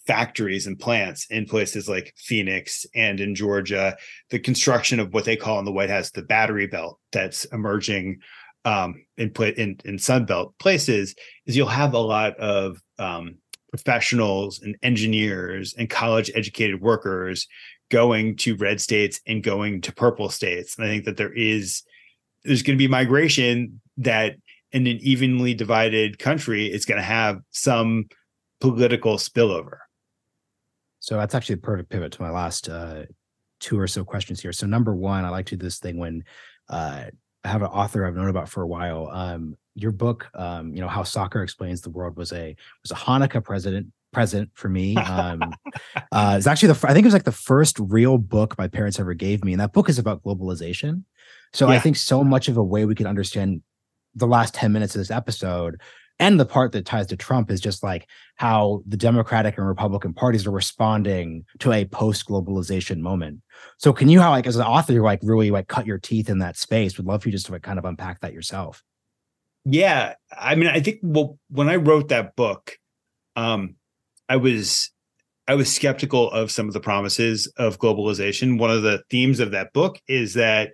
factories and plants in places like Phoenix and in Georgia, the construction of what they call in the White House the battery belt that's emerging um, in in in Sunbelt places is you'll have a lot of um, professionals and engineers and college educated workers going to red states and going to purple states. And I think that there is there's going to be migration that in an evenly divided country is going to have some political spillover. So that's actually a perfect pivot to my last uh, two or so questions here. So number one, I like to do this thing when uh, have an author I've known about for a while. Um, your book, um, you know, how soccer explains the world was a was a Hanukkah president present for me. Um, uh, it's actually the I think it was like the first real book my parents ever gave me, and that book is about globalization. So yeah. I think so much of a way we can understand the last ten minutes of this episode and the part that ties to Trump is just like how the Democratic and Republican parties are responding to a post-globalization moment. So can you how like as an author like really like cut your teeth in that space? Would love for you just to like, kind of unpack that yourself. Yeah. I mean, I think well when I wrote that book, um, I was I was skeptical of some of the promises of globalization. One of the themes of that book is that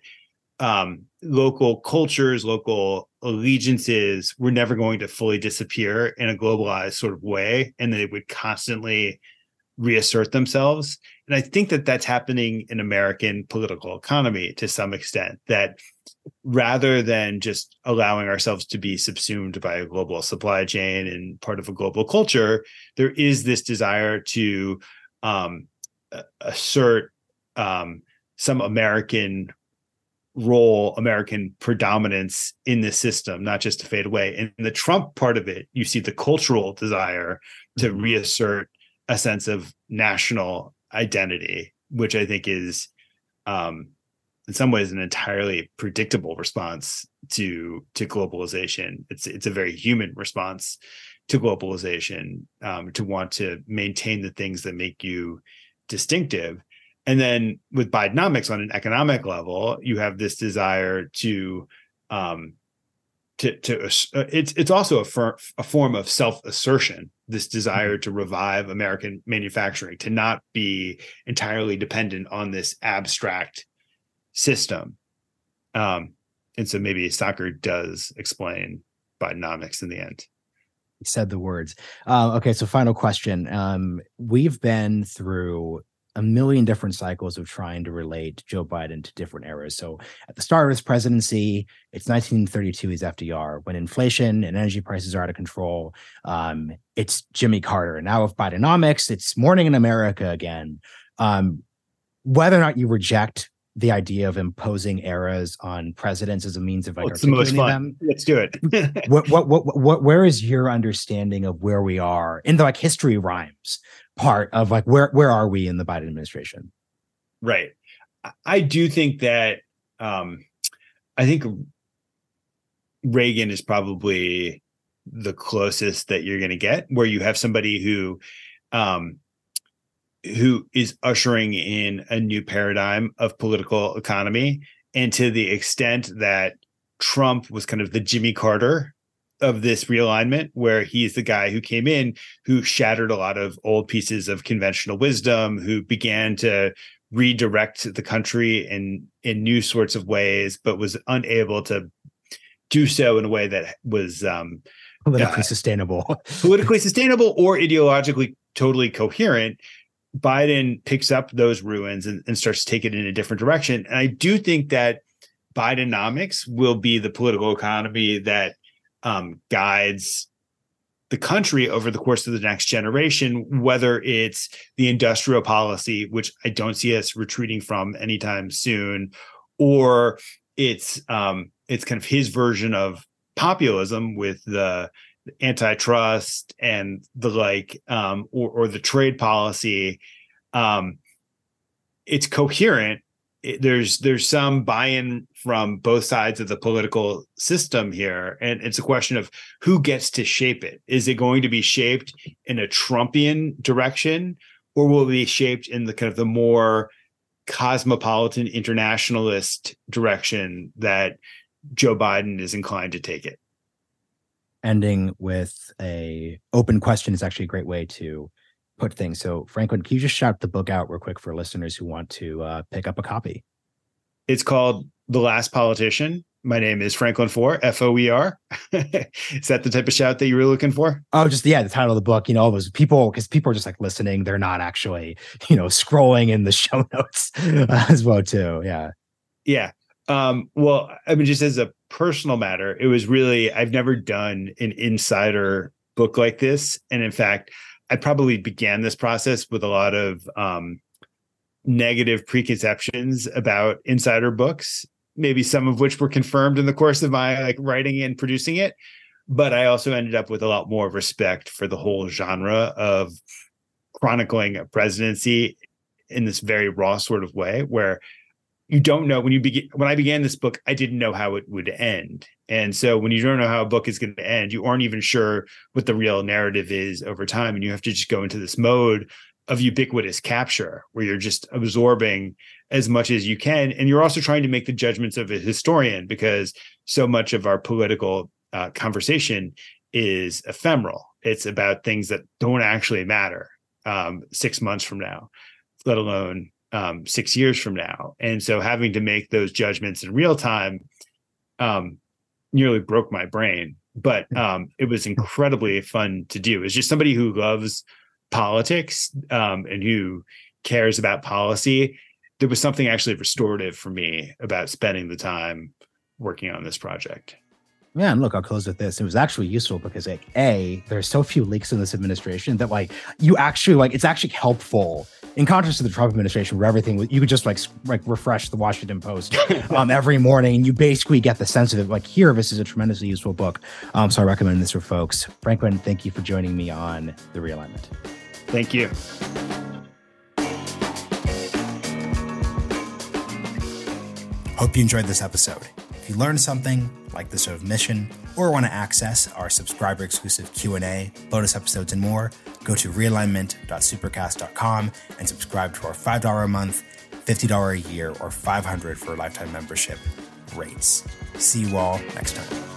um, local cultures, local allegiances were never going to fully disappear in a globalized sort of way, and they would constantly reassert themselves. And I think that that's happening in American political economy to some extent. That rather than just allowing ourselves to be subsumed by a global supply chain and part of a global culture, there is this desire to um, assert um, some American role American predominance in this system, not just to fade away. And in the Trump part of it, you see the cultural desire to mm-hmm. reassert a sense of national identity, which I think is um, in some ways an entirely predictable response to to globalization. It's it's a very human response to globalization um, to want to maintain the things that make you distinctive. And then with Bidenomics on an economic level, you have this desire to um, to to uh, it's it's also a, fir- a form of self assertion. This desire mm-hmm. to revive American manufacturing, to not be entirely dependent on this abstract system. Um, and so maybe soccer does explain Bidenomics in the end. Said the words. Uh, okay, so final question. Um, we've been through a million different cycles of trying to relate Joe Biden to different eras. So at the start of his presidency, it's 1932, he's FDR. When inflation and energy prices are out of control, um, it's Jimmy Carter. Now with Bidenomics, it's morning in America again. Um, whether or not you reject the idea of imposing eras on presidents as a means of like well, the most fun. Them. Let's do it. what, what, what, what, where is your understanding of where we are in the like history rhymes part of like where, where are we in the Biden administration? Right. I do think that, um, I think Reagan is probably the closest that you're going to get where you have somebody who, um, who is ushering in a new paradigm of political economy. And to the extent that Trump was kind of the Jimmy Carter of this realignment, where he's the guy who came in, who shattered a lot of old pieces of conventional wisdom, who began to redirect the country in in new sorts of ways, but was unable to do so in a way that was um, politically uh, sustainable, politically sustainable, or ideologically totally coherent. Biden picks up those ruins and, and starts to take it in a different direction. And I do think that Bidenomics will be the political economy that um, guides the country over the course of the next generation, whether it's the industrial policy, which I don't see us retreating from anytime soon, or it's um, it's kind of his version of populism with the antitrust and the like um, or, or the trade policy um, it's coherent. It, there's there's some buy-in from both sides of the political system here and it's a question of who gets to shape it. Is it going to be shaped in a trumpian direction or will it be shaped in the kind of the more cosmopolitan internationalist direction that joe biden is inclined to take it ending with a open question is actually a great way to put things. So, Franklin, can you just shout the book out real quick for listeners who want to uh, pick up a copy? It's called The Last Politician. My name is Franklin Foer, F O E R. is that the type of shout that you were looking for? Oh, just yeah, the title of the book. You know, all those people because people are just like listening; they're not actually, you know, scrolling in the show notes uh, as well too. Yeah, yeah. Um, well, I mean, just as a personal matter, it was really I've never done an insider book like this, and in fact, I probably began this process with a lot of um, negative preconceptions about insider books, maybe some of which were confirmed in the course of my like writing and producing it. But I also ended up with a lot more respect for the whole genre of chronicling a presidency in this very raw sort of way, where you don't know when you begin when i began this book i didn't know how it would end. And so when you don't know how a book is going to end you aren't even sure what the real narrative is over time and you have to just go into this mode of ubiquitous capture where you're just absorbing as much as you can and you're also trying to make the judgments of a historian because so much of our political uh, conversation is ephemeral. It's about things that don't actually matter um, six months from now let alone um, six years from now. And so having to make those judgments in real time um, nearly broke my brain. But hmm. um, it was incredibly fun to do. It's just somebody who loves politics um, and who cares about policy. There was something actually restorative for me about spending the time working on this project. Yeah, and look, I'll close with this. It was actually useful because like A, there's so few leaks in this administration that like you actually like it's actually helpful in contrast to the Trump administration, where everything you could just like like refresh the Washington Post um, every morning, and you basically get the sense of it. Like here, this is a tremendously useful book. Um, so I recommend this for folks. Franklin, thank you for joining me on the realignment. Thank you. Hope you enjoyed this episode. If you learned something, like the of mission, or want to access our subscriber exclusive Q&A, bonus episodes, and more, go to realignment.supercast.com and subscribe to our $5 a month, $50 a year, or 500 for a lifetime membership rates. See you all next time.